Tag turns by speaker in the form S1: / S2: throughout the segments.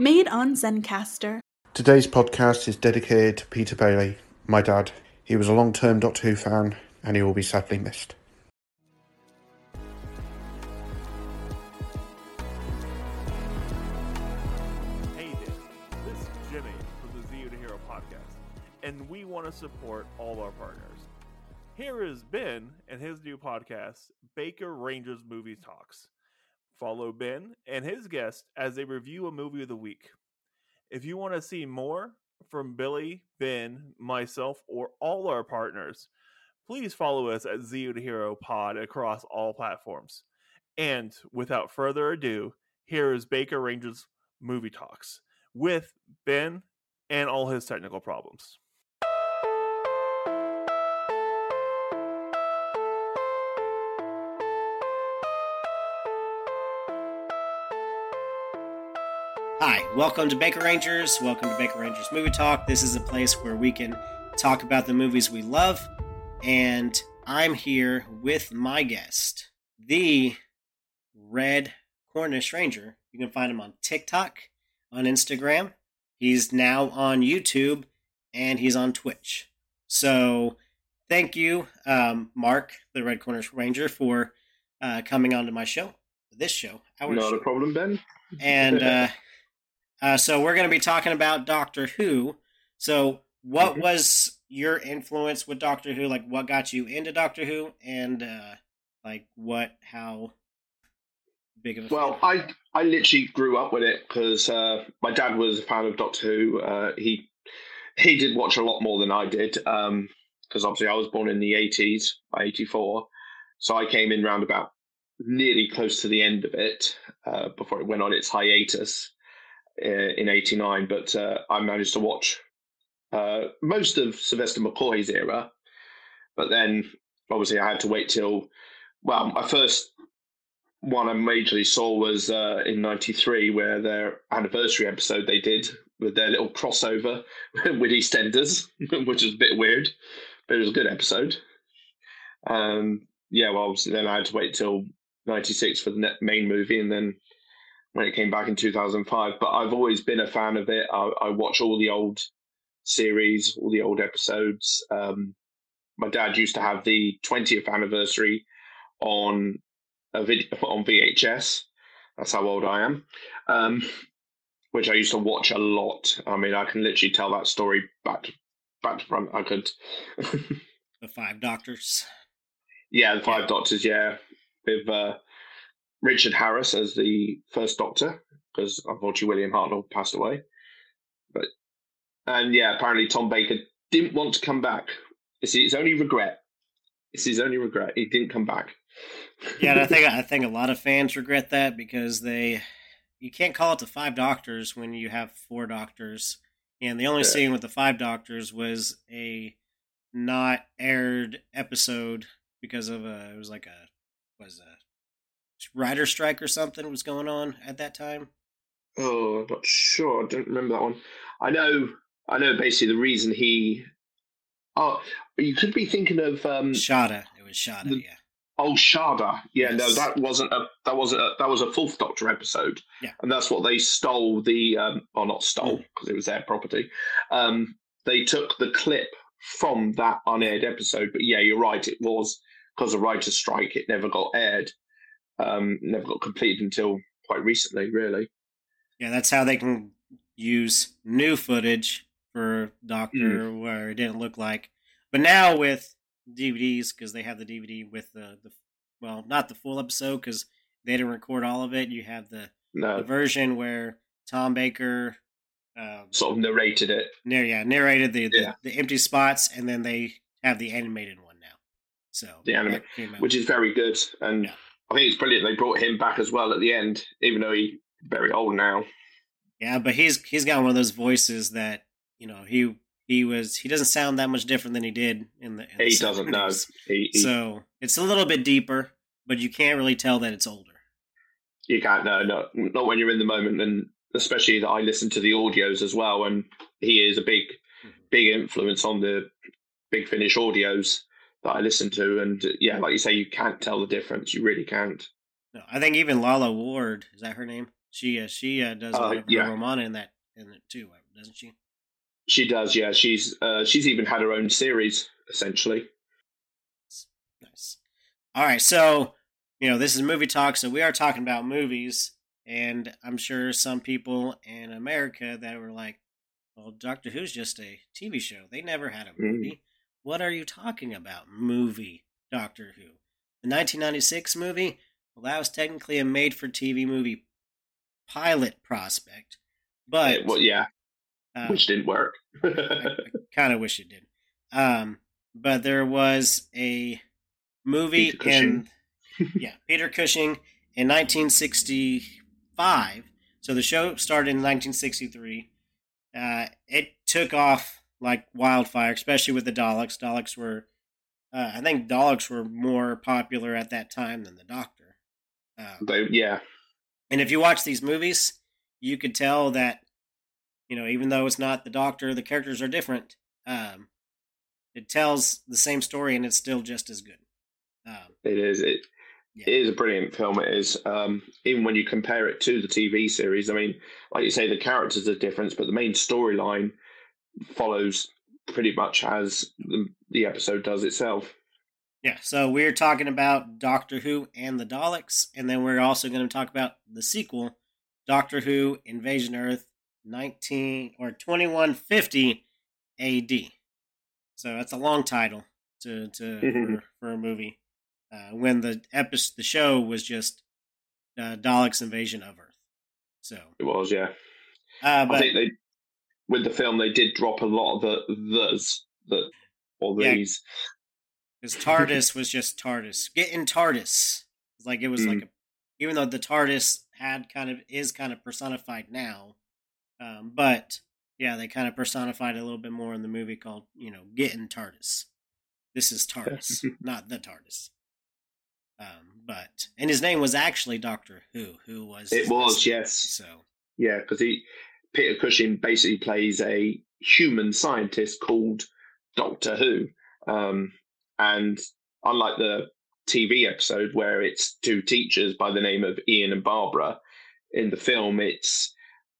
S1: Made on Zencastr.
S2: Today's podcast is dedicated to Peter Bailey, my dad. He was a long term Doctor Who fan and he will be sadly missed.
S3: Hey there, this is Jimmy from the Zeo to Hero podcast, and we want to support all our partners. Here is Ben and his new podcast, Baker Rangers Movie Talks. Follow Ben and his guest as they review a movie of the week. If you want to see more from Billy, Ben, myself, or all our partners, please follow us at Zeo to Hero Pod across all platforms. And without further ado, here is Baker Rangers Movie Talks with Ben and all his technical problems.
S4: Welcome to Baker Rangers. Welcome to Baker Rangers Movie Talk. This is a place where we can talk about the movies we love. And I'm here with my guest, the Red Cornish Ranger. You can find him on TikTok, on Instagram. He's now on YouTube, and he's on Twitch. So thank you, um, Mark, the Red Cornish Ranger, for uh, coming onto my show, this show, our
S5: Not
S4: show.
S5: a problem, Ben.
S4: And uh, uh, so we're going to be talking about Doctor Who. So, what
S5: Mhm.
S4: was your influence with Doctor Who? Like, what got you into Doctor Who, and uh, like what, how big of a
S5: Well,
S4: fan?
S5: I I literally grew up with it because uh, my dad was a fan of Doctor Who. Uh, he he did watch a lot more than I did because obviously I was born in the eighties, by eighty four, so I came in round about nearly close to the end of it uh, before it went on its hiatus in eighty nine. But uh, I managed to watch uh, most of Sylvester McCoy's era, but then obviously I had to wait till well, my first one I majorly saw was uh, in '93, where their anniversary episode they did with their little crossover with EastEnders, which was a bit weird, but it was a good episode. Um, yeah, well, obviously then I had to wait till '96 for the main movie, and then when it came back in 2005. But I've always been a fan of it. I, I watch all the old series, all the old episodes. Um, my dad used to have the 20th anniversary on a video on VHS. That's how old I am. Um, which I used to watch a lot. I mean, I can literally tell that story back to, back to front. I could.
S4: the Five Doctors.
S5: yeah, the Five
S4: Yeah.
S5: Doctors. Yeah, with uh, Richard Harris as the first Doctor, because unfortunately William Hartnell passed away. But and yeah, apparently Tom Baker didn't want to come back. It's his only regret. It's his only regret. He didn't come back.
S4: Yeah, and I think I think a lot of fans regret that because they you can't call it the Five Doctors when you have four Doctors, and the only
S5: Yeah.
S4: scene with the Five Doctors was a not aired episode because of a it was like a was a writer strike or something was going on at that time.
S5: Oh, I'm not sure. I don't remember that one. I know. I know. Basically, the reason he. Oh, you could be thinking of um,
S4: Shada, it was Shada,
S5: The-
S4: yeah.
S5: Oh, Shada. Yeah, no, that wasn't a that wasn't a, that was a Fourth Doctor episode.
S4: Yeah.
S5: and that's what they stole the um, or not stole because it was their property. Um, they took the clip from that unaired episode. But yeah, you're right. It was because of writer's strike. It never got aired. Um, never got completed until quite recently, really.
S4: Yeah, that's how they can use new footage for Doctor where it didn't look like. But now with DVDs, because they have the DVD with the, the well, not the full episode because they didn't record all of it. You have the,
S5: No,
S4: the version where Tom Baker, um,
S5: sort of narrated it.
S4: nar- yeah, narrated the, the
S5: Yeah.
S4: the empty spots, and then they have the animated one now. So
S5: The anima-
S4: that came out.
S5: which is very good. And
S4: Yeah.
S5: I think it's brilliant they brought him back as well at the end, even though he's very old now.
S4: Yeah, but he's he's got one of those voices that you know he he was he doesn't sound that much different than he did in the. In the
S5: He doesn't know.
S4: 70s.
S5: He, he,
S4: So it's a little bit deeper, but you can't really tell that it's older.
S5: you can't know, no, not when you're in the moment, and especially that I listen to the audios as well, and he is a big,
S4: Mhm.
S5: big influence on the Big Finish audios that I listen to, and uh, yeah, like you say, you can't tell the difference. You really can't.
S4: No, I think even Lalla Ward is that her name? She uh, she uh, does
S5: Uh,
S4: one of
S5: yeah.
S4: Romana in that in it too, doesn't she?
S5: She does, yeah. She's uh, she's even had her own series essentially.
S4: Nice. All right, so you know this is movie talk, so we are talking about movies, and I'm sure some people in America that were like, "Well, Doctor Who's just a TV show. They never had a
S5: Mm.
S4: What are you talking about? Movie Doctor Who? The 1996 movie? Well, that was technically a made-for-TV movie pilot prospect, but
S5: well, yeah,
S4: uh,
S5: which didn't work.
S4: I, I kind of wish it did. Um, but there was a movie in yeah Peter Cushing in 1965. So the show started in 1963. Uh, it took off like wildfire, especially with the Daleks. Daleks were, uh, I think Daleks were more popular at that time than the Doctor. Um,
S5: They- yeah,
S4: and if you watch these movies, you could tell that, you know, even though it's not the Doctor, the characters are different. Um, it tells the same story, and it's still just as good. Um,
S5: it is. It,
S4: Yeah.
S5: it is a brilliant film. It is. Um, even when you compare it to the TV series, I mean, like you say, the characters are different, but the main storyline follows pretty much as the, the episode does itself.
S4: yeah, so we're talking about Doctor Who and the Daleks, and then we're also going to talk about the sequel, Doctor Who Invasion Earth, nineteen or twenty one fifty A.D. So that's a long title to to for, for a movie. Uh, when the episode, the show was just uh, Daleks Invasion of Earth. So,
S5: It was, yeah.
S4: uh,
S5: I
S4: but
S5: think they, with the film, they did drop a lot of the thes, the or
S4: Yeah.
S5: these.
S4: Because TARDIS was just TARDIS. Get in TARDIS. Like it was
S5: Mm.
S4: like a, even though the TARDIS had kind of is kind of personified now, um, but yeah, they kind of personified a little bit more in the movie called you know Get in TARDIS. This is TARDIS, not the TARDIS. Um, but and his name was actually Doctor Who. Who was
S5: It was, yes.
S4: So
S5: Yeah, because he Peter Cushing basically plays a human scientist called Doctor Who, um, and unlike the TV episode where it's two teachers by the name of Ian and Barbara, in the film it's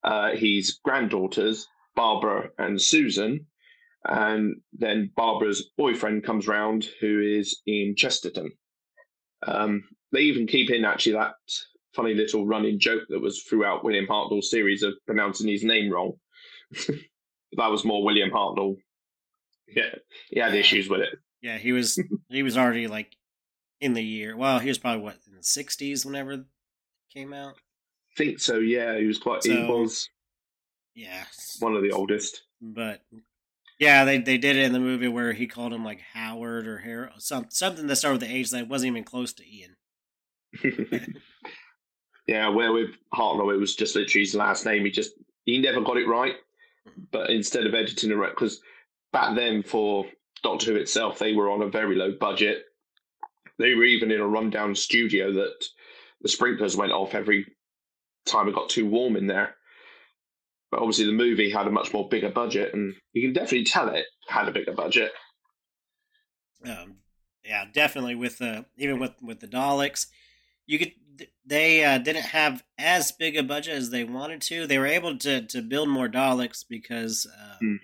S5: uh, his granddaughters Barbara and Susan, and then Barbara's boyfriend comes round who is Ian Chesterton. Um, they even keep in actually that funny little running joke that was throughout William Hartnell's series of pronouncing his name wrong. that was more William Hartnell. Yeah, he had
S4: Yeah.
S5: issues with it.
S4: yeah, he was he was already like in the year. Well, he was probably what in the '60s whenever it came out.
S5: I think so. Yeah, he was quite. he
S4: So-
S5: was
S4: Yeah,
S5: one of the oldest.
S4: but yeah, they they did it in the movie where he called him like Howard or Harold, some something that started with the H that wasn't even close to Ian.
S5: yeah, where with Hartnell, it was just literally his last name. He just he never got it right. But instead of editing it, because back then for Doctor Who itself, they were on a very low budget. They were even in a rundown studio that the sprinklers went off every time it got too warm in there. But obviously, the movie had a much more bigger budget, and you can definitely tell it had a bigger budget.
S4: Um, yeah, definitely with the even with with the Daleks, you could they uh, didn't have as big a budget as they wanted to. They were able to to build more Daleks because uh,
S5: Hmm.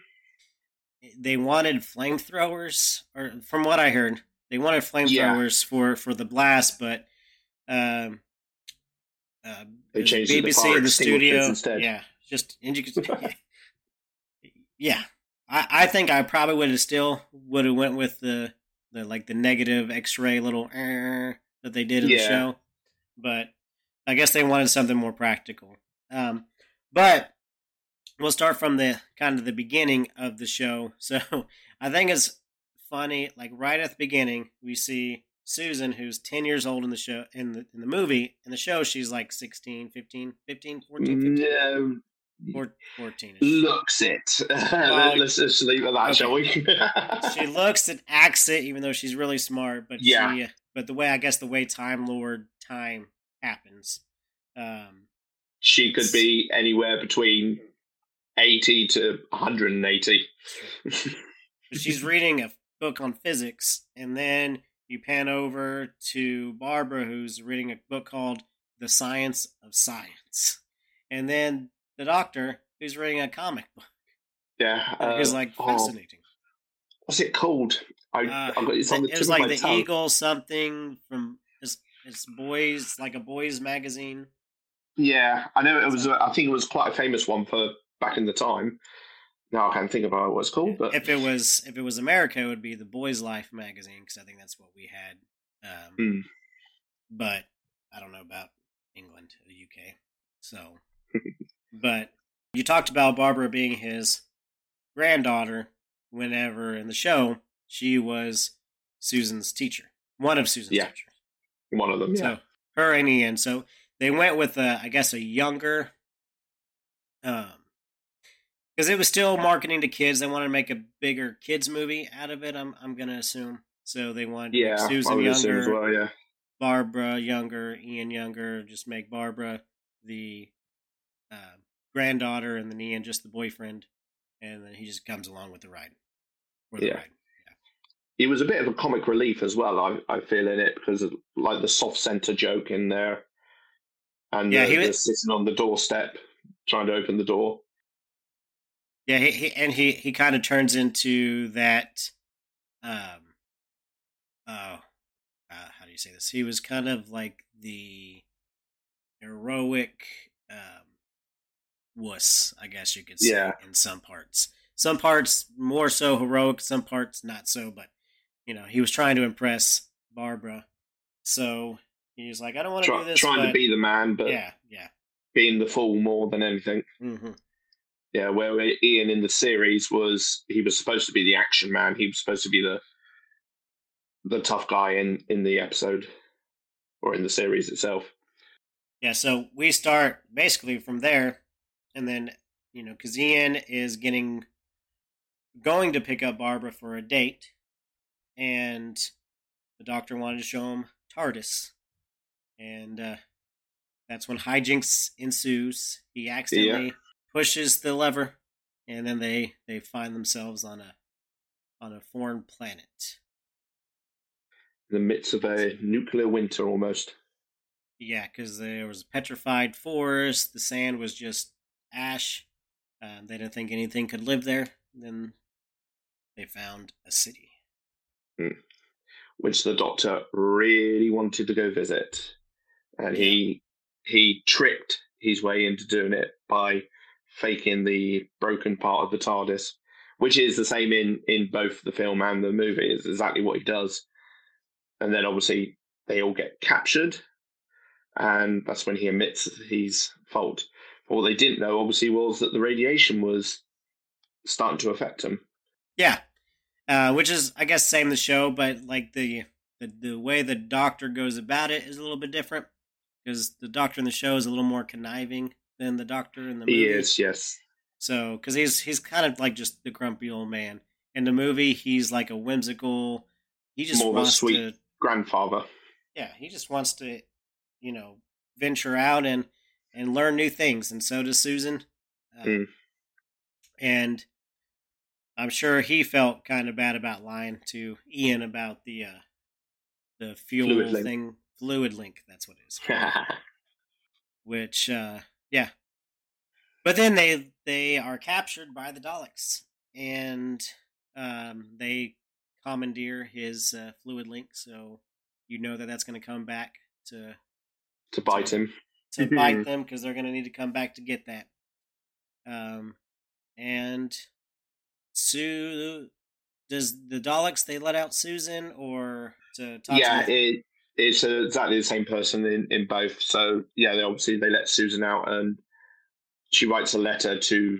S4: they wanted flamethrowers, or from what I heard, they wanted flamethrowers for for the blast, but um, uh,
S5: They changed
S4: BBC
S5: fire
S4: in the studio.
S5: instead.
S4: Yeah, just and you could, yeah. I, I think I probably would have still would have went with the the like the negative X-ray little er, that they did in the show, but I guess they wanted something more practical. Um, but we'll start from the kind of the beginning of the show. So I think it's funny. Like right at the beginning, we see Susan, who's 10 years old in the show, in the, in the movie. In the show, she's like 16, 15, 15, 14, 15,
S5: No,
S4: 14
S5: looks it. Let's just leave it at that,
S4: okay.
S5: shall we?
S4: she looks and acts it, even though she's really smart. But
S5: Yeah.
S4: she, but the way I guess the way Time Lord time happens, um,
S5: she could be anywhere between 80 to 180.
S4: She's reading a book on physics, and then you pan over to Barbara, who's reading a book called The Science of Science. and then the doctor who's reading a comic book.
S5: Yeah,
S4: Uh, like
S5: oh,
S4: fascinating.
S5: what's it called? I,
S4: Uh,
S5: I got, it's on the
S4: it was like the
S5: tongue.
S4: Eagle something from it's, boys like a boys magazine.
S5: Yeah, I know it was. I think it was quite a famous one for back in the time. Now I can't think about what it's called, but
S4: if it was if it was America, it would be the Boys Life magazine because I think that's what we had. Um,
S5: Hmm.
S4: But I don't know about England or the UK. So, but you talked about Barbara being his granddaughter. Whenever in the show, she was Susan's teacher, one of Susan's
S5: Yeah.
S4: teachers.
S5: One of them. Yeah,
S4: So her and Ian. So they went with a, I guess, a younger, um, because it was still marketing to kids. They wanted to make a bigger kids movie out of it. I'm I'm gonna assume. So they wanted
S5: yeah.
S4: Susan younger,
S5: as well. Yeah,
S4: Barbara younger, Ian younger. Just make Barbara the uh, granddaughter, and then Ian just the boyfriend, and then he just comes along with the ride. For the
S5: Yeah.
S4: ride.
S5: It was a bit of a comic relief as well. I I feel in it because of like the soft center joke in there, and
S4: Yeah,
S5: the,
S4: he was-
S5: sitting on the doorstep trying to open the door.
S4: Yeah, he, he and he he kind of turns into that. Um. Oh, uh, how do you say this? He was kind of like the heroic um, wuss, I guess you could say,
S5: Yeah.
S4: in some parts. Some parts more so heroic, some parts not so. But you know, he was trying to impress Barbara, so he was like, "I don't want to
S5: Try,
S4: do this."
S5: trying
S4: but
S5: to be the man, but
S4: yeah, yeah.
S5: being the fool more than anything.
S4: hmm
S5: Yeah, where Ian in the series was he was supposed to be the action man. He was supposed to be the the tough guy in in the episode or in the series itself.
S4: Yeah, so we start basically from there, and then you know, because Ian is getting going to pick up Barbara for a date, and the doctor wanted to show him TARDIS, and uh, that's when hijinks ensues. He accidentally pushes the lever, and then they they find themselves on a on a foreign planet.
S5: In the midst of a nuclear winter almost.
S4: Yeah, because there was a petrified forest. The sand was just ash. Um, they didn't think anything could live there. Then they found a city. Hmm.
S5: which the doctor really wanted to go visit, and he he tricked his way into doing it by faking the broken part of the TARDIS, which is the same in in both the film and the movie. Is exactly what he does, and then obviously they all get captured, and that's when he admits his fault. But what they didn't know, obviously, was that the radiation was starting to affect him.
S4: Yeah, uh, which is I guess same the show, but like the, the the way the doctor goes about it is a little bit different because the doctor in the show is a little more conniving than the doctor in the movie.
S5: He is, yes,
S4: So, because he's he's kind of like just the grumpy old man. In the movie, he's like a whimsical. He just
S5: More of a
S4: wants
S5: sweet-
S4: to
S5: grandfather.
S4: yeah, he just wants to, you know, venture out and and learn new things, and so does Susan. Uh,
S5: Mm.
S4: And I'm sure he felt kind of bad about lying to Ian about the uh, the fuel
S5: Fluid link.
S4: thing, fluid link. That's what it is. Which, uh, yeah. But then they they are captured by the Daleks, and um, they commandeer his uh, fluid link. So you know that that's going to come back to
S5: to bite him.
S4: to bite them because they're going to need to come back to get that. Um, and Sue, does the Daleks they let out Susan or to talk
S5: yeah,
S4: to?
S5: it, it's exactly the same person in, in both. So yeah, they obviously they let Susan out, and she writes a letter to.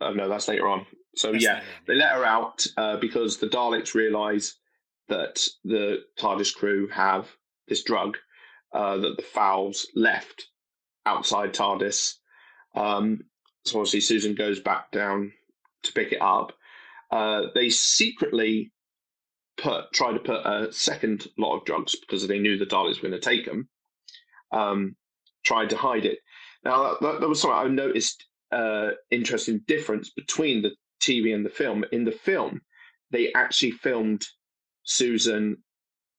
S5: Oh no, that's later on. So
S4: That's
S5: yeah, they let her out uh, because the Daleks realise that the TARDIS crew have this drug uh, that the Thals left outside TARDIS. Um, so obviously Susan goes back down to pick it up. Uh, they secretly put try to put a second lot of drugs because they knew the Daleks were going to take them. Um, tried to hide it. Now that, that, that was something I noticed. Uh, interesting difference between the TV and the film. In the film, they actually filmed Susan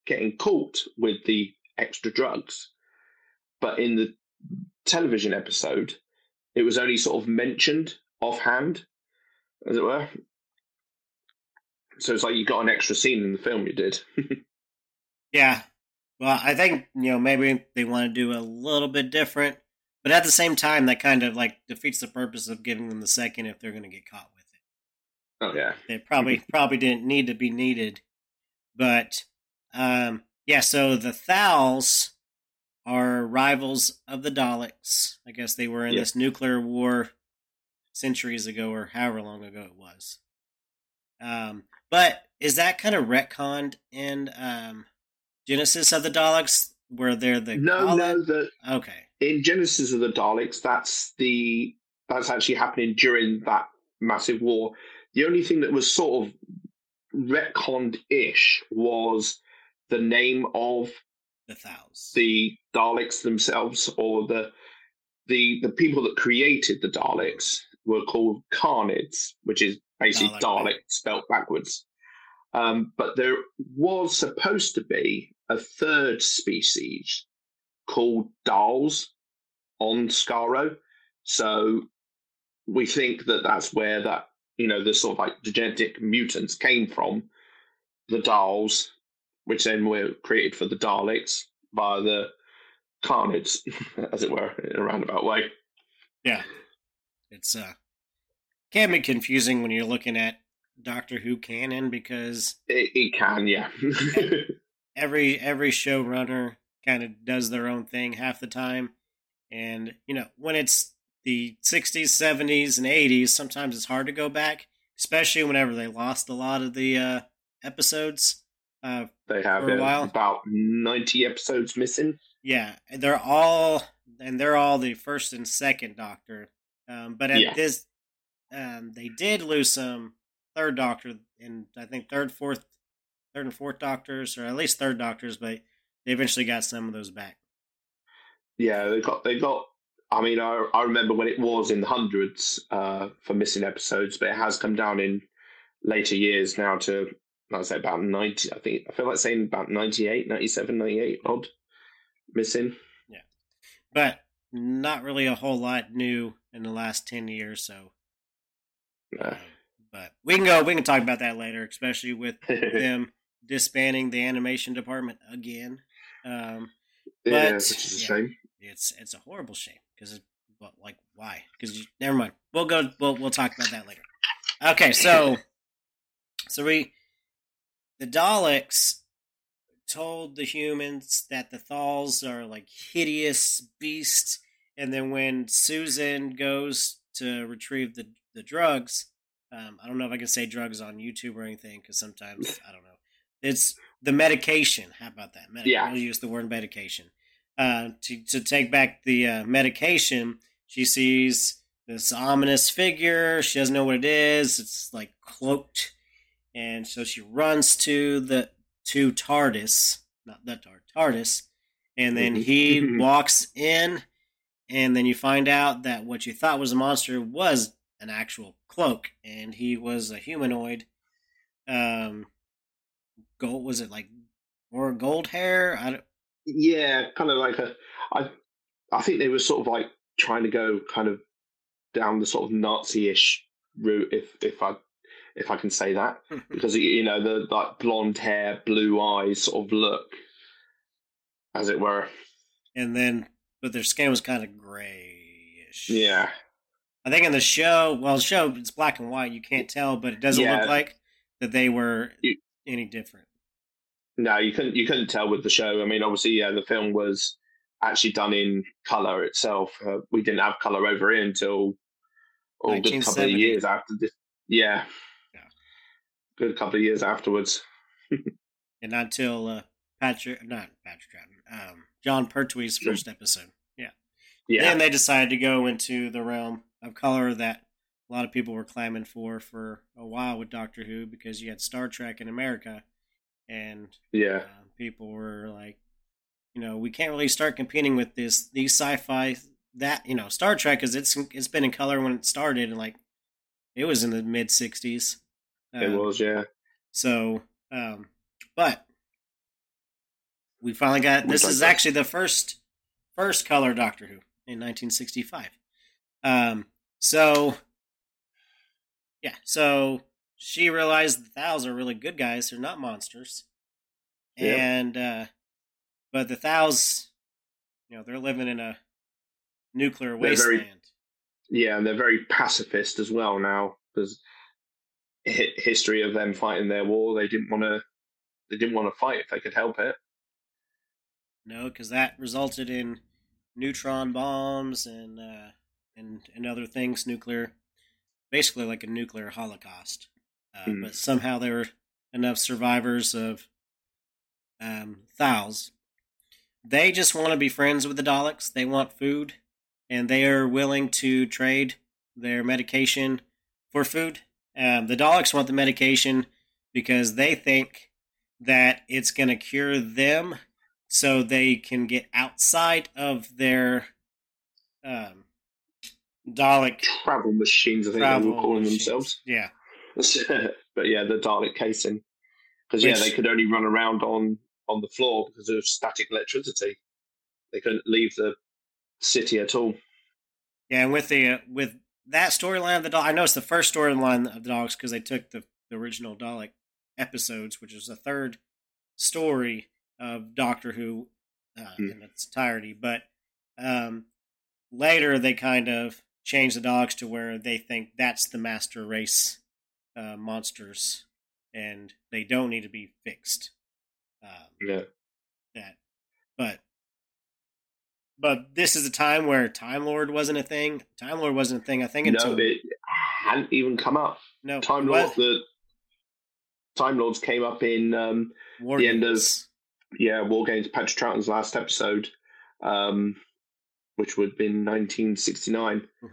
S5: getting caught with the extra drugs, but in the television episode, it was only sort of mentioned offhand, as it were. So it's like you got an extra scene in the film you did.
S4: Yeah. Well, I think, you know, maybe they want to do a little bit different, but at the same time, that kind of like defeats the purpose of giving them the second if they're going to get caught with it.
S5: oh yeah.
S4: They probably probably didn't need to be needed, but um, yeah. So the Thals are rivals of the Daleks. I guess they were in
S5: Yeah.
S4: this nuclear war centuries ago, or however long ago it was. Um, but is that kind of retconned in um, Genesis of the Daleks, where they're the
S5: No,
S4: Dalek-
S5: no, the
S4: Okay,
S5: in Genesis of the Daleks, that's the that's actually happening during that massive war. The only thing that was sort of retconned ish was the name of
S4: the Thals.
S5: the Daleks themselves, or the the the people that created the Daleks were called Carnids, which is basically
S4: Dalek.
S5: Dalek spelt backwards. Um, but there was supposed to be a third species called Dals on Skaro. So we think that that's where that you know the sort of like genetic mutants came from, the Dals, which then were created for the Daleks by the Carnids, as it were, in a roundabout way.
S4: Yeah. It's uh can be confusing when you're looking at Doctor Who canon because
S5: It, it can, yeah.
S4: every every showrunner kind of does their own thing half the time. And you know, when it's the 60s, 70s and 80s, sometimes it's hard to go back, especially whenever they lost a lot of the uh episodes. Uh
S5: they have
S4: For a while.
S5: about ninety episodes missing.
S4: Yeah, they're all and they're all the first and second Doctor. Um, but at
S5: Yeah.
S4: this, um, they did lose some third Doctor and I think third, fourth, third and fourth Doctors, or at least third Doctors. But they eventually got some of those back.
S5: Yeah, they got they got. I mean, I, I remember when it was in the hundreds uh, for missing episodes, but it has come down in later years now to, I'd say about 90. I think, I feel like saying about 98, 97, 98 odd missing.
S4: Yeah but not really a whole lot new in the last ten years. So,
S5: Uh,
S4: um, but we can go. We can talk about that later, especially with them disbanding the animation department again. Um,
S5: yeah,
S4: but-
S5: which is a
S4: yeah.
S5: shame.
S4: it's it's a horrible shame because well, like why because never mind we'll go we'll we'll talk about that later okay so so we the daleks told the humans that the thals are like hideous beasts and then when susan goes to retrieve the the drugs um, i don't know if i can say drugs on youtube or anything because sometimes i don't know. It's the medication. How about that? Medi-
S5: Yeah.
S4: we'll use the word medication. Uh, to to take back the uh, medication, she sees this ominous figure. She doesn't know what it is. It's like cloaked, and so she runs to the to TARDIS, not the TARD, TARDIS, and then he walks in, and then you find out that what you thought was a monster was an actual cloak, and he was a humanoid. Um, gold was it like or gold hair? I don't.
S5: Yeah, kind of like a. I, I think they were sort of like trying to go kind of down the sort of Nazi-ish route, if if I if I can say that, because you know the like blonde hair, blue eyes sort of look, as it were.
S4: and then but their skin was kind of grayish.
S5: Yeah,
S4: I think in the show, well, the show it's black and white. You can't tell, but it doesn't
S5: Yeah.
S4: look like that they were
S5: You-
S4: any different.
S5: no, you couldn't you couldn't tell with the show. I mean, obviously, yeah, the film was actually done in color itself. Uh, we didn't have color over here until oh, a good couple of years after this. Yeah,
S4: Yeah.
S5: good couple of years afterwards.
S4: And not until uh, Patrick, not Patrick Troughton, um, Jon Pertwee's first episode. Yeah.
S5: Yeah,
S4: Then they decided to go into the realm of color that a lot of people were clamming for for a while with Doctor Who because you had Star Trek in America, and
S5: yeah.
S4: uh, people were like, you know, we can't really start competing with this these sci-fi that you know Star Trek because it's it's been in color when it started and like it was in the mid '60s.
S5: It
S4: Um,
S5: was, yeah.
S4: So, um, but we finally got this is actually the first first color Doctor Who. in 1965. Um, so yeah, so she realized the Thals are really good guys; they're not monsters.
S5: Yep.
S4: And uh, but the Thals, you know, they're living in a nuclear
S5: They're very-
S4: wasteland.
S5: Yeah, and they're very pacifist as well now. There's hi- history of them fighting their war. They didn't want to. They didn't want to fight if they could help it.
S4: No, because that resulted in neutron bombs and uh, and and other things, nuclear, basically like a nuclear holocaust. Uh,
S5: Hmm.
S4: But somehow there were enough survivors of um, Thals. They just want to be friends with the Daleks. They want food, and they are willing to trade their medication for food. Um, the Daleks want the medication because they think that it's going to cure them so they can get outside of their um, Dalek
S5: Travel machines, I think they were calling
S4: machines.
S5: themselves.
S4: Yeah,
S5: but yeah, the Dalek casing. Because yeah, they could only run around on on the floor because of static electricity. They couldn't leave the city at all.
S4: yeah. And with the uh, with that storyline of the Dalek, I know it's the first storyline of the Daleks because they took the, the original Dalek episodes, which is the third story of Doctor Who uh,
S5: Hmm.
S4: in its entirety. But um, later they kind of change the dogs to where they think that's the master race uh, monsters, and they don't need to be fixed. Um,
S5: Yeah.
S4: that, but but this is a time where Time Lord wasn't a thing. Time Lord wasn't a thing. I think until
S5: No, it hadn't even come up.
S4: no
S5: Time
S4: what?
S5: Lord, the Time Lords came up in um, the end of-. Yeah War Games Patrick Troughton's last episode, um, which would have been 1969.
S4: Mhm.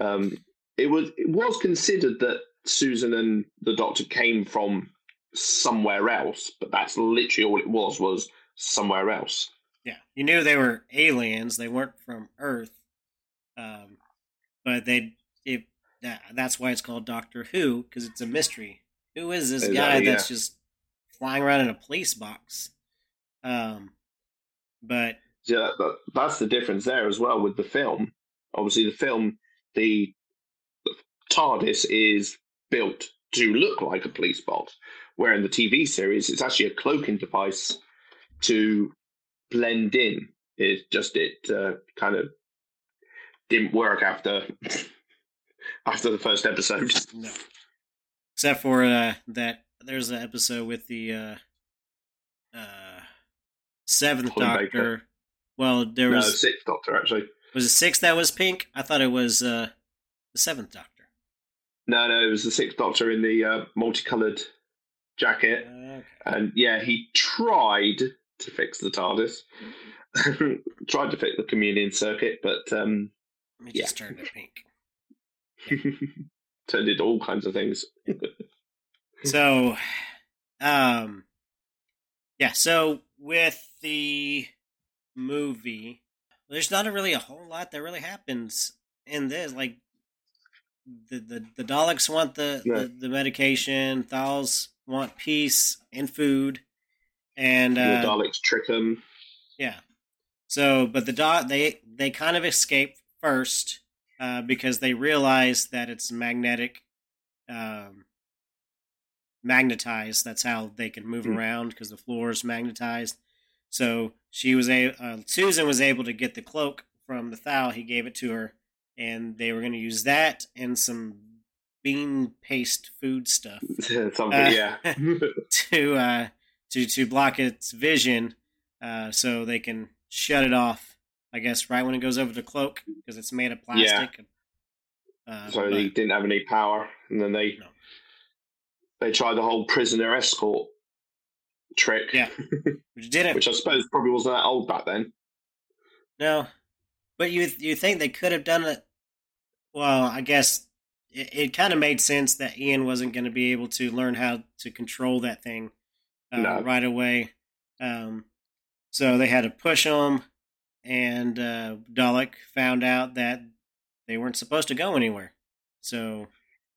S5: Um, it was it was considered that Susan and the Doctor came from somewhere else, but that's literally all it was was somewhere else.
S4: Yeah, you knew they were aliens. They weren't from Earth, um, but they it that, that's why it's called Doctor Who because it's a mystery. Who is this guy
S5: Exactly,
S4: that's just flying around in a police box? Um, but
S5: Yeah, that, that's the difference there as well with the film. Obviously, the film, the, the TARDIS is built to look like a police box, where in the TV series, it's actually a cloaking device to blend in. It just it uh, kind of didn't work after after the first episode.
S4: no, except for uh, that there's an episode with the uh, uh, seventh
S5: Colin
S4: Doctor.
S5: Baker.
S4: Well, there
S5: no,
S4: was
S5: Sixth Doctor actually.
S4: was it sixth that was pink? I thought it was uh, the seventh Doctor.
S5: No, no, it was the Sixth Doctor in the uh, multicolored jacket.
S4: Okay.
S5: And yeah, he tried to fix the TARDIS, tried to fix the chameleon circuit, but um,
S4: Let me just turn it pink.
S5: turned into all kinds of things.
S4: So, um, yeah. So with the movie, there's not really a whole lot that really happens in this. Like the the, the Daleks want the,
S5: Yeah.
S4: the the medication. Thals want peace and food, and
S5: the
S4: uh,
S5: Daleks trick him.
S4: yeah. So, but the dot they they kind of escape first uh, because they realize that it's magnetic, um, magnetized. That's how they can move
S5: Hmm.
S4: around because the floor is magnetized. So she was a uh, Susan was able to get the cloak from the Thal. He gave it to her, and they were going to use that and some bean paste food stuff
S5: Something,
S4: Uh,
S5: yeah.
S4: to uh, to to block its vision, uh, so they can shut it off. I guess right when it goes over the cloak because it's made of plastic. Uh,
S5: so
S4: but-
S5: they didn't have any power, and then they
S4: No.
S5: They tried the whole prisoner escort trick.
S4: Yeah. which didn't.
S5: which I suppose probably wasn't that old back then.
S4: no, but you you think they could have done it? Well, I guess it, it kind of made sense that Ian wasn't going to be able to learn how to control that thing uh,
S5: No.
S4: right away. Um, so they had to push him, and uh, Dalek found out that they weren't supposed to go anywhere, so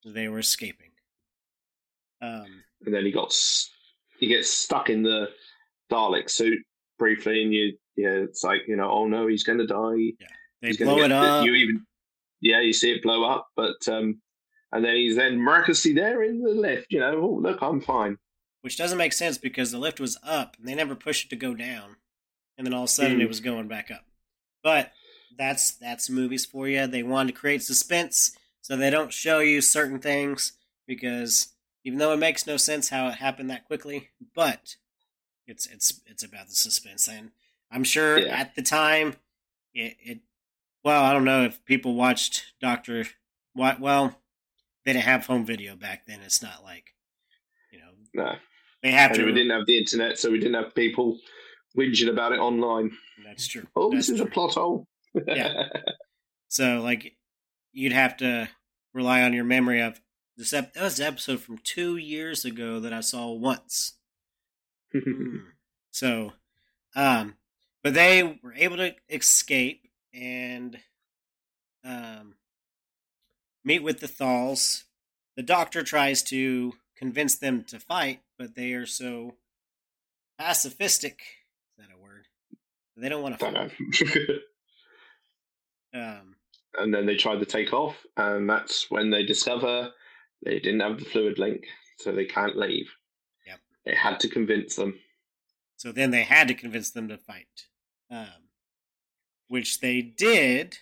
S4: they were escaping. Um,
S5: and then he got he gets stuck in the Dalek suit briefly, and you yeah, it's like you know, oh no, he's going to die.
S4: They
S5: He's
S4: blow it up.
S5: You even, yeah, you see it blow up, but um, and then he's then miraculously there in the lift. You know, oh look, I'm fine.
S4: which doesn't make sense because the lift was up and they never pushed it to go down, and then all of a sudden
S5: Mm.
S4: it was going back up. But that's that's movies for you. They wanted to create suspense, so they don't show you certain things because even though it makes no sense how it happened that quickly, but it's it's it's about the suspense, and I'm sure
S5: Yeah.
S4: at the time it, it well I don't know if people watched Doctor what well they didn't have home video back then. It's not like you know
S5: No,
S4: they have
S5: and
S4: to.
S5: we didn't have the internet, so we didn't have people whinging about it online.
S4: That's true.
S5: Oh,
S4: That's
S5: this is a plot hole.
S4: Yeah. So like, you'd have to rely on your memory of this. Ep- that was an episode from two years ago that I saw once. So, um, but they were able to escape and um, meet with the Thals. The doctor tries to convince them to fight, but they are so pacifistic. Is that a word? They don't want to fight. Um,
S5: and then they tried to take off, and that's when they discover they didn't have the fluid link, so they can't leave.
S4: Yep.
S5: They had to convince them.
S4: So then they had to convince them to fight, um, which they did.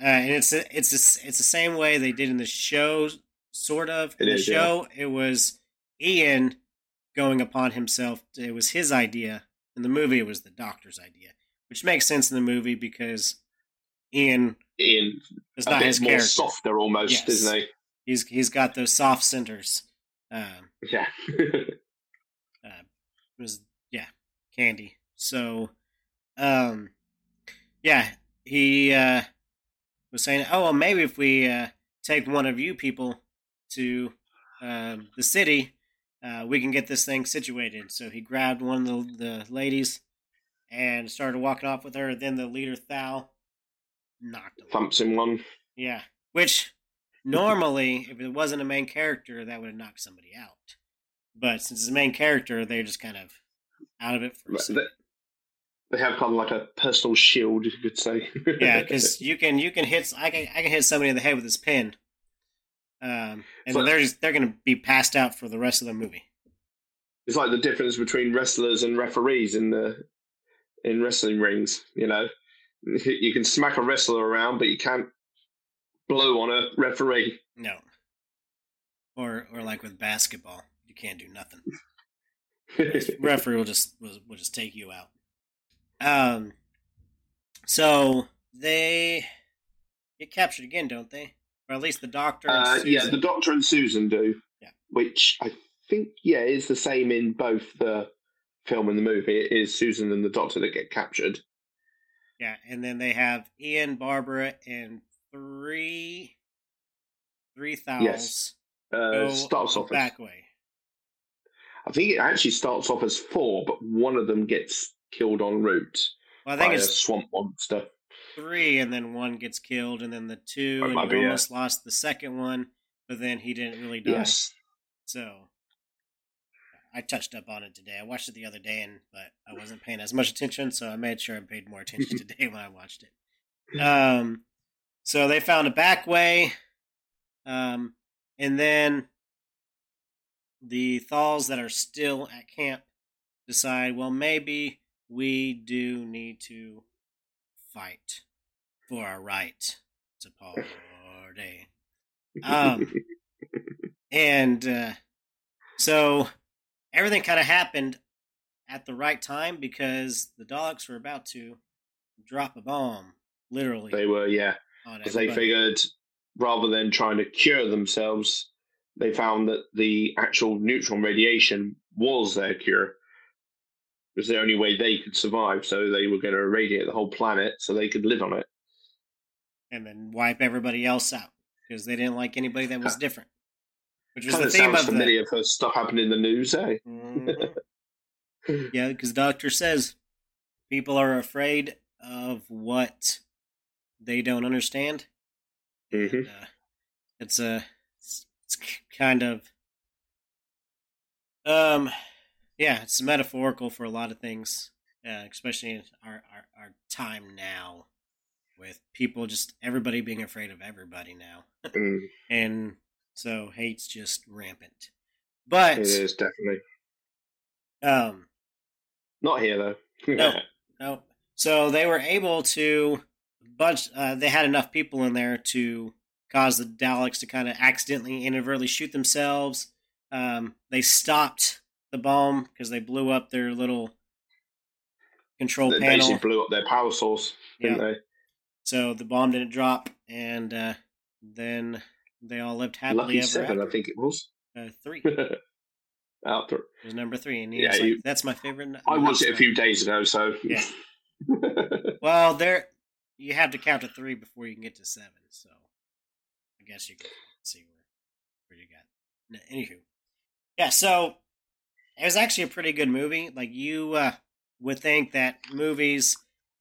S4: Uh, and it's a, it's a, it's the same way they did in the show, sort of. In
S5: It
S4: the
S5: is, yeah.
S4: show, it was Ian going upon himself. It was his idea. In the movie, it was the doctor's idea, which makes sense in the movie because Ian
S5: Ian,
S4: is not his
S5: more
S4: character.
S5: softer almost,
S4: Yes.
S5: isn't he?
S4: He's he's got those soft centers. Um,
S5: Yeah.
S4: uh, was yeah candy so um yeah he uh was saying oh well maybe if we uh take one of you people to um the city uh we can get this thing situated so he grabbed one of the, the ladies and started walking off with her then the leader thal knocked him
S5: Thumps in one.
S4: yeah which normally if it wasn't a main character that would have knocked somebody out but since it's a main character they're just kind of out of it for a second.
S5: They, have kind of like a personal shield, you could say.
S4: yeah because you can you can hit I can, I can hit somebody in the head with this pin um and
S5: So-
S4: they're just they're gonna be passed out for the rest of the movie
S5: it's like the difference between wrestlers and referees in the in wrestling rings. You know, you can smack a wrestler around, but you can't blow on a referee.
S4: no or or like with basketball you can't do nothing referee will just will, will just take you out. Um, so they get captured again, don't they? Or at least the doctor. and
S5: Uh, yeah,
S4: Susan.
S5: the Doctor and Susan do.
S4: Yeah.
S5: Which I think, yeah, is the same in both the film and the movie. It is Susan and the Doctor that get captured.
S4: yeah, and then they have Ian, Barbara, and three three thousand.
S5: Yes. Uh, starts off as,
S4: back way.
S5: I think it actually starts off as four, but one of them gets killed en route
S4: Well, I think
S5: by a
S4: it's
S5: swamp monster.
S4: three, and then one gets killed, and then the two, and you
S5: be, yeah.
S4: almost lost the second one, but then he didn't really die.
S5: Yes.
S4: So I touched up on it today. I watched it the other day, and but I wasn't paying as much attention, so I made sure I paid more attention today when I watched it. Um, so they found a back way, um, and then the Thals that are still at camp decide, well, maybe we do need to fight for our right to party. Um, and uh, so everything kind of happened at the right time because the dogs were about to drop a bomb, literally.
S5: They were, yeah. Because they figured rather than trying to cure themselves, they found that the actual neutron radiation was their cure. It was the only way they could survive, so they were going to irradiate the whole planet so they could live on it.
S4: and then wipe everybody else out because they didn't like anybody that was different. Which was
S5: Kind
S4: the
S5: of
S4: theme
S5: sounds
S4: of the.
S5: familiar for stuff happening in the news, eh?
S4: Mhm. yeah, because Doctor says people are afraid of what they don't understand.
S5: Mhm.
S4: And, uh, it's a it's, it's kind of um yeah, it's metaphorical for a lot of things. uh, especially in our, our our time now, with people just everybody being afraid of everybody now,
S5: Mm,
S4: and so hate's just rampant. But
S5: it is definitely
S4: um,
S5: not here though.
S4: No. no, so they were able to bunch. Uh, they had enough people in there to cause the Daleks to kind of accidentally, inadvertently shoot themselves. Um, they stopped the bomb because they blew up their little control
S5: they
S4: panel.
S5: basically blew up their power source, didn't
S4: Yeah.
S5: they?
S4: So the bomb didn't drop, and uh, then they all lived happily
S5: Lucky
S4: ever
S5: seven,
S4: after.
S5: I think it was.
S4: Uh, three it
S5: Out there.
S4: was number three, and
S5: Yeah,
S4: like, "That's my favorite."
S5: I watched it a few days ago, so
S4: Yeah. Well, there you have to count to three before you can get to seven. So I guess you can see where where you got. No, anywho, yeah. So it was actually a pretty good movie. Like you uh, would think that movies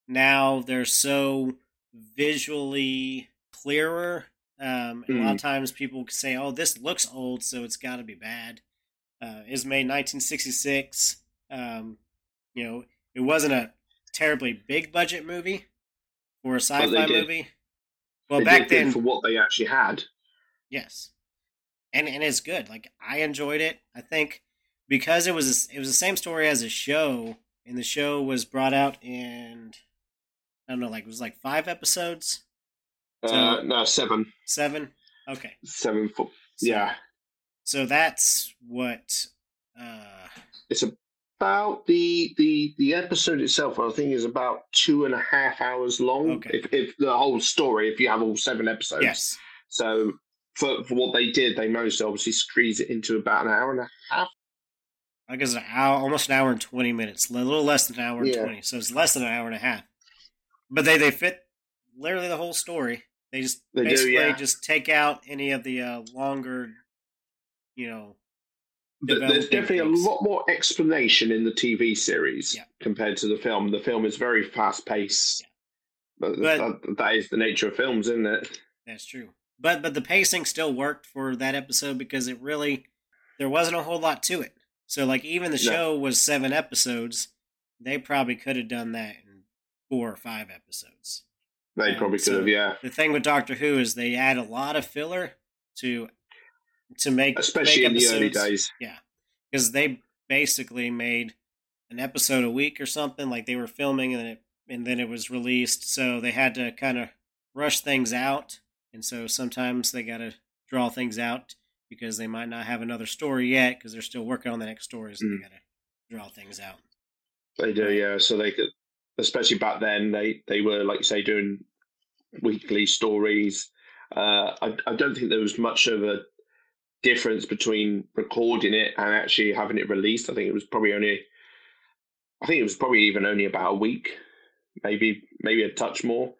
S4: now they're so visually clearer. Um, and A lot of times people say, "Oh, this looks old, so it's got to be bad." Uh, it was made 1966. Um, you know, it wasn't a terribly big budget movie for a sci-fi movie. Well,
S5: They
S4: back then,
S5: for what they actually had.
S4: yes, and and it's good. Like I enjoyed it. I think because it was it was the same story as a show, and the show was brought out in I don't know, like it was like five episodes,
S5: Uh, no, seven,
S4: seven. Okay,
S5: seven foot.
S4: So-
S5: Yeah,
S4: So that's what. uh
S5: it's about the the the episode itself. I think is about two and a half hours long.
S4: Okay.
S5: If, if the whole story, if you have all seven episodes.
S4: Yes.
S5: So for for what they did, they managed to obviously squeeze it into about an hour and a half.
S4: I guess an hour, almost an hour and twenty minutes, a little less than an hour and
S5: Yeah.
S4: twenty. So it's less than an hour and a half. But they they fit literally the whole story. They just
S5: They do,
S4: basically
S5: yeah.
S4: just take out any of the uh, longer, you know.
S5: There's definitely
S4: things.
S5: a lot more explanation in the TV series
S4: Yeah.
S5: compared to the film. The film is very fast paced.
S4: Yeah.
S5: But,
S4: But-
S5: that, that is the nature of films, isn't it?
S4: That's true. But but the pacing still worked for that episode because it really there wasn't a whole lot to it. So like even the
S5: No.
S4: show was seven episodes, they probably could have done that in four or five episodes.
S5: They
S4: And
S5: probably could
S4: so-
S5: have, yeah.
S4: The thing with Doctor Who is they add a lot of filler to to make
S5: Especially
S4: make
S5: in the early days.
S4: Yeah, because they basically made an episode a week or something. Like they were filming and then it, and then it was released, so they had to kind of rush things out. And so sometimes they got to draw things out because they might not have another story yet because they're still working on the next story, so
S5: Mm.
S4: they got to draw things out.
S5: They do, yeah. So they could, especially back then, they they were like you say doing weekly stories. Uh, I I don't think there was much of a difference between recording it and actually having it released. I think it was probably only, I think it was probably even only about a week, maybe maybe a touch more.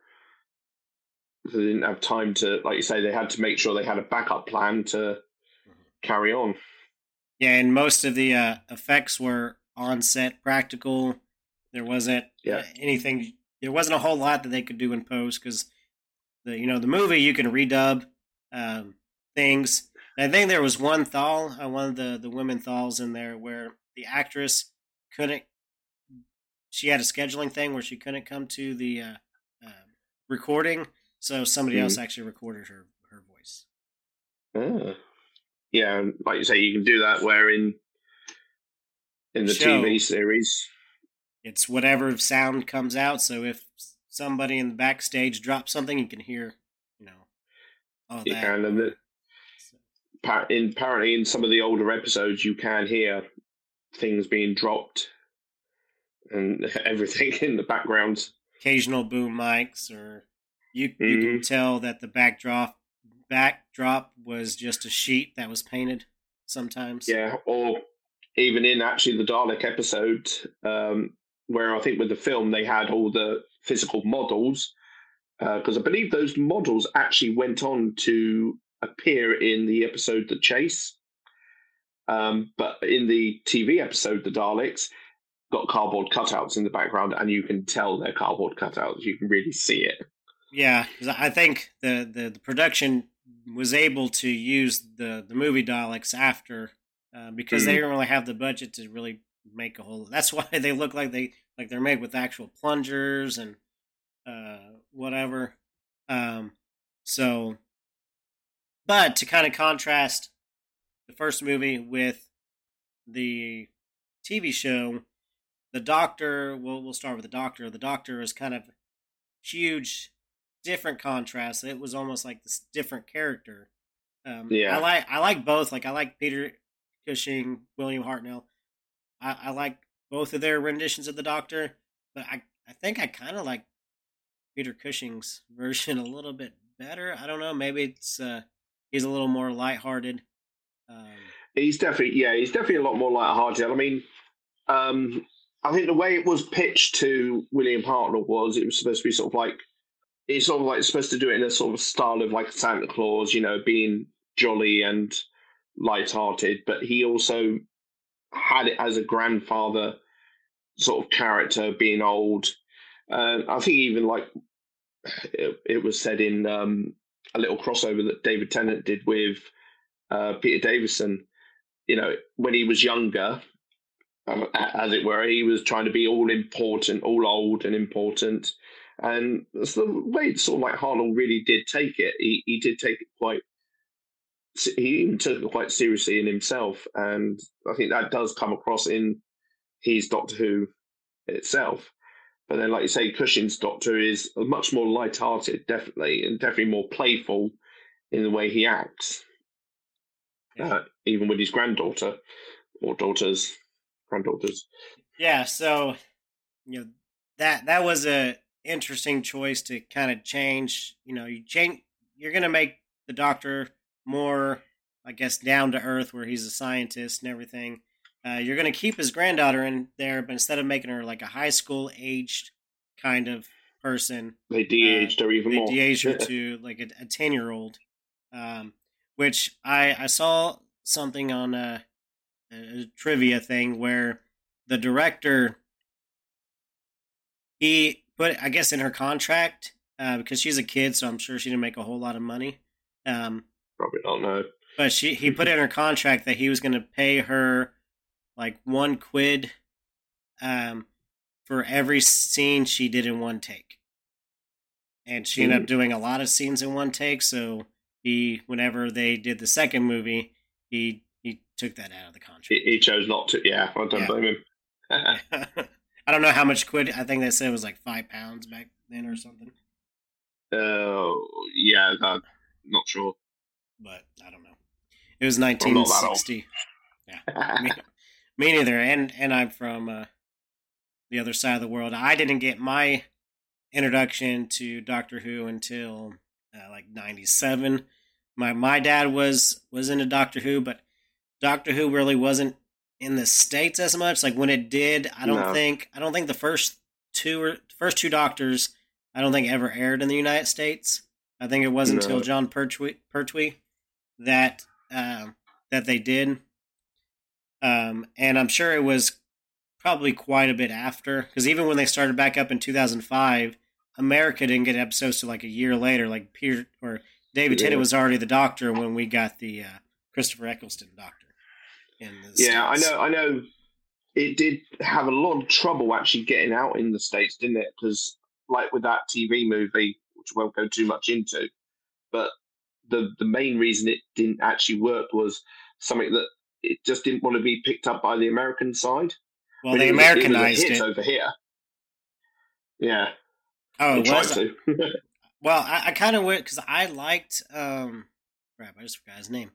S5: They didn't have time to, like you say, they had to make sure they had a backup plan to carry on.
S4: Yeah, and most of the uh, effects were on set, practical. There wasn't
S5: Yeah.
S4: uh, anything. There wasn't a whole lot that they could do in post because the you know the movie you can redub um, things. I think there was one thal, uh, one of the the women thals in there where the actress couldn't. She had a scheduling thing where she couldn't come to the uh, uh, recording, so somebody else actually recorded her her voice.
S5: Ah. Yeah, like you say, you can do that where in in the
S4: Show.
S5: TV series.
S4: it's whatever sound comes out. So if somebody in the backstage drops something, you can hear, you know, all
S5: You
S4: that.
S5: can, and the- in apparently in some of the older episodes, you can hear things being dropped and everything in the background.
S4: Occasional boom mics, or you you can tell that the backdrop backdrop was just a sheet that was painted. Sometimes,
S5: Yeah, or even in actually the Dalek episode, um, where I think with the film they had all the physical models, because I believe those models actually went on to appear in the episode The Chase. Um, but in the TV episode, The Daleks got cardboard cutouts in the background, and you can tell they're cardboard cutouts. You can really see it.
S4: Yeah, I think the, the, the production was able to use the, the movie Daleks after uh, because they
S5: Mhm.
S4: didn't really have the budget to really make a whole. That's why they look like they like they're made with actual plungers and uh, whatever. Um, so, but to kind of contrast the first movie with the TV show, the Doctor. We'll we'll start with the Doctor. The Doctor is kind of huge, different contrast. It was almost like this different character. Um,
S5: Yeah.
S4: I like I like both. Like I like Peter Cushing, William Hartnell. I, I like both of their renditions of the Doctor, but I I think I kind of like Peter Cushing's version a little bit better. I don't know. Maybe it's uh, he's a little more lighthearted. Um,
S5: He's definitely yeah, he's definitely a lot more light-hearted. I mean, um, I think the way it was pitched to William Hartnell was it was supposed to be sort of like it's sort of like supposed to do it in a sort of style of like Santa Claus, you know, being jolly and light-hearted, but he also had it as a grandfather sort of character, being old. Uh, I think even like it, it was said in um, a little crossover that David Tennant did with uh, Peter Davison. You know, when he was younger, um, as it were, he was trying to be all important, all old and important. And that's the way sort of like Hartnell really did take it. He he did take it quite. He even took it quite seriously in himself, and I think that does come across in his Doctor Who itself. But then, like you say, Cushing's Doctor is much more light-hearted, definitely, and definitely more playful in the way he acts
S4: Yeah.
S5: uh, even with his granddaughter or daughters, granddaughters.
S4: Yeah, so you know that that was a interesting choice to kind of change. You know, you change. You're gonna make the Doctor more, I guess, down to earth, where he's a scientist and everything. Uh, you're gonna keep his granddaughter in there, but instead of making her like a high school aged kind of person,
S5: They de-aged her even
S4: they
S5: more.
S4: de-aged her to like a, 10 year old um, which I, I saw something on a, a trivia thing where the director he put i guess in her contract uh, because she's a kid so i'm sure she didn't make a whole lot of money um,
S5: Probably not. No.
S4: but she he put in her contract that he was going to pay her like one quid um, for every scene she did in one take. And she ended up doing a lot of scenes in one take, so he whenever they did the second movie, he he took that out of the contract.
S5: he chose not to. Yeah, I don't
S4: Yeah.
S5: blame him.
S4: I don't know how much quid I think they said it was like five pounds back then or something.
S5: uh, yeah, I'm not sure.
S4: But I don't know. It was
S5: not that old.
S4: 1960. me, neither. And and I'm from uh, the other side of the world. I didn't get my introduction to Doctor Who until uh, like '97. My my dad was was into Doctor Who, but Doctor Who really wasn't in the states as much. Like when it did, I don't
S5: No.
S4: think I don't think the first two or first two Doctors I don't think ever aired in the United States. I think it wasn't
S5: No.
S4: until Jon Pertwee, Pertwee that um, that they did, um, and I'm sure it was probably quite a bit after because even when they started back up in 2005, America didn't get episodes till like a year later. Like Peter or David
S5: Yeah.
S4: Tennant was already the Doctor when we got the uh, Christopher Eccleston Doctor. In the
S5: Yeah, I know. I know. It did have a lot of trouble actually getting out in the states, didn't it? Because, like with that TV movie, which I won't go too much into, but the the main reason it didn't actually work was something that it just didn't want to be picked up by the American side.
S4: Well, they
S5: it was a- it was a
S4: Americanized
S5: hit
S4: it.
S5: over here. Yeah,
S4: Oh, it was.
S5: to.
S4: Well, I, I kind of went because I liked. um Crap, I just forgot his name.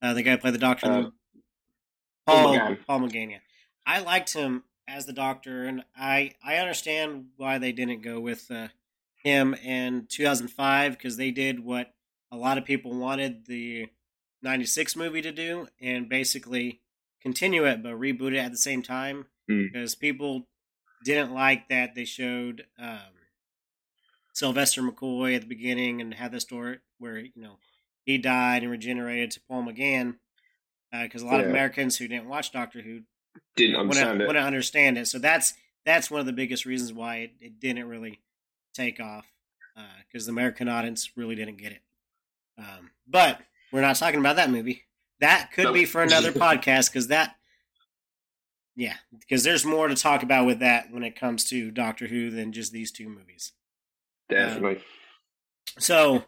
S4: Uh, the guy who played the Doctor.
S5: Uh, Paul
S4: Paul
S5: McGann.
S4: Paul McGann. Yeah, I liked him as the Doctor, and I I understand why they didn't go with uh, him in 2005 because they did what a lot of people wanted the 96 movie to do, and basically continue it but reboot it at the same time
S5: Hmm.
S4: because people didn't like that they showed um, Sylvester McCoy at the beginning and had the story where you know he died and regenerated to Paul McGann because a lot of Americans who didn't watch Doctor Who
S5: Didn't
S4: wouldn't,
S5: understand it.
S4: wouldn't understand it. So that's that's one of the biggest reasons why it, it didn't really take off because the American audience really didn't get it. Um, but we're not talking about that movie. That could be for another podcast because that Yeah, because there's more to talk about with that when it comes to Doctor Who than just these two movies.
S5: Definitely.
S4: Um, so,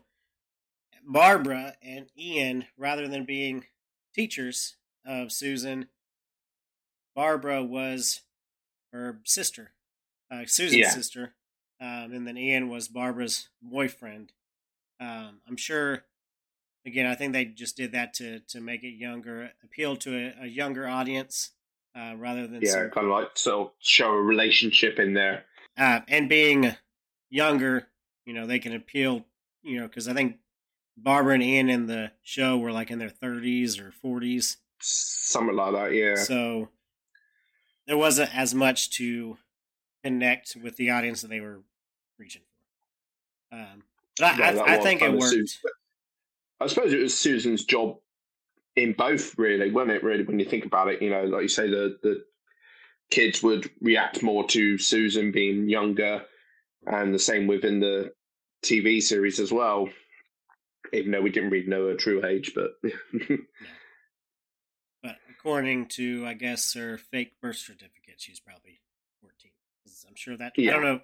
S4: Barbara and Ian, rather than being teachers of Susan, Barbara was her sister, uh, Susan's
S5: Yeah.
S4: sister, um, and then Ian was Barbara's boyfriend. Um, I'm sure. Again, I think they just did that to to make it younger, appeal to a, a younger audience, uh, rather than
S5: yeah,
S4: some-
S5: kind of like sort of show a relationship in there.
S4: uh, and being younger, you know, they can appeal, you know, because I think Barbara and Ian in the show were like in their 30s or 40s.
S5: Something like that, yeah.
S4: So there wasn't as much to connect with the audience that they were reaching for. Um, but I,
S5: Yeah,
S4: I, I think it
S5: kind of
S4: worked.
S5: I suppose it was Susan's job in both, really, wasn't it? Really, when you think about it, you know, like you say, the the kids would react more to Susan being younger, and the same within the TV series as well. Even though we didn't really know her true age, but
S4: But according to, I guess, her fake birth certificate, she's probably 14. I'm sure that, I don't know,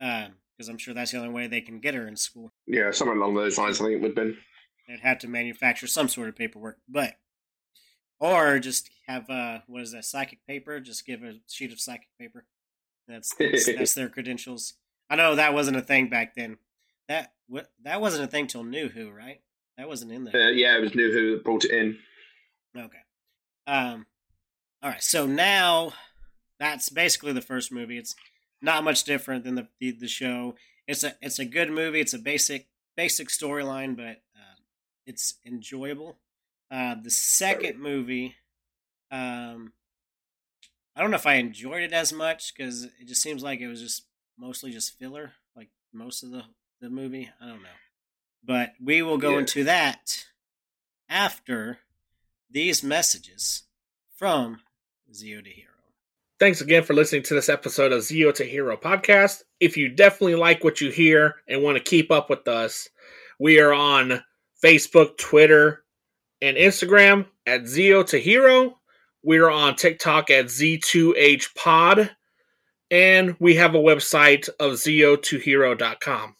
S4: um, because I'm sure that's the only way they can get her in school.
S5: yeah, somewhere along those lines, I think it would have been.
S4: They'd have to manufacture some sort of paperwork, but or just have uh what is that psychic paper? Just give a sheet of psychic paper. That's that's, that's their credentials. I know that wasn't a thing back then. That what that wasn't a thing till New Who, right? That wasn't in there.
S5: Uh, yeah, it was New Who that brought it in.
S4: Okay. Um. All right. So now that's basically the first movie. It's not much different than the the, the show. It's a it's a good movie. It's a basic basic storyline, but it's enjoyable. Uh, the second movie, um, I don't know if I enjoyed it as much because it just seems like it was just mostly just filler, like most of the the movie. I don't know, but we will go
S5: Yeah.
S4: into that after these messages from Zeo to Hero.
S6: Thanks again for listening to this episode of Zeo to Hero podcast. If you definitely like what you hear and want to keep up with us, we are on Facebook, Twitter, and Instagram at Zeo to Hero. We are on TikTok at Z2H Pod. And we have a website of Zeo2Hero.com.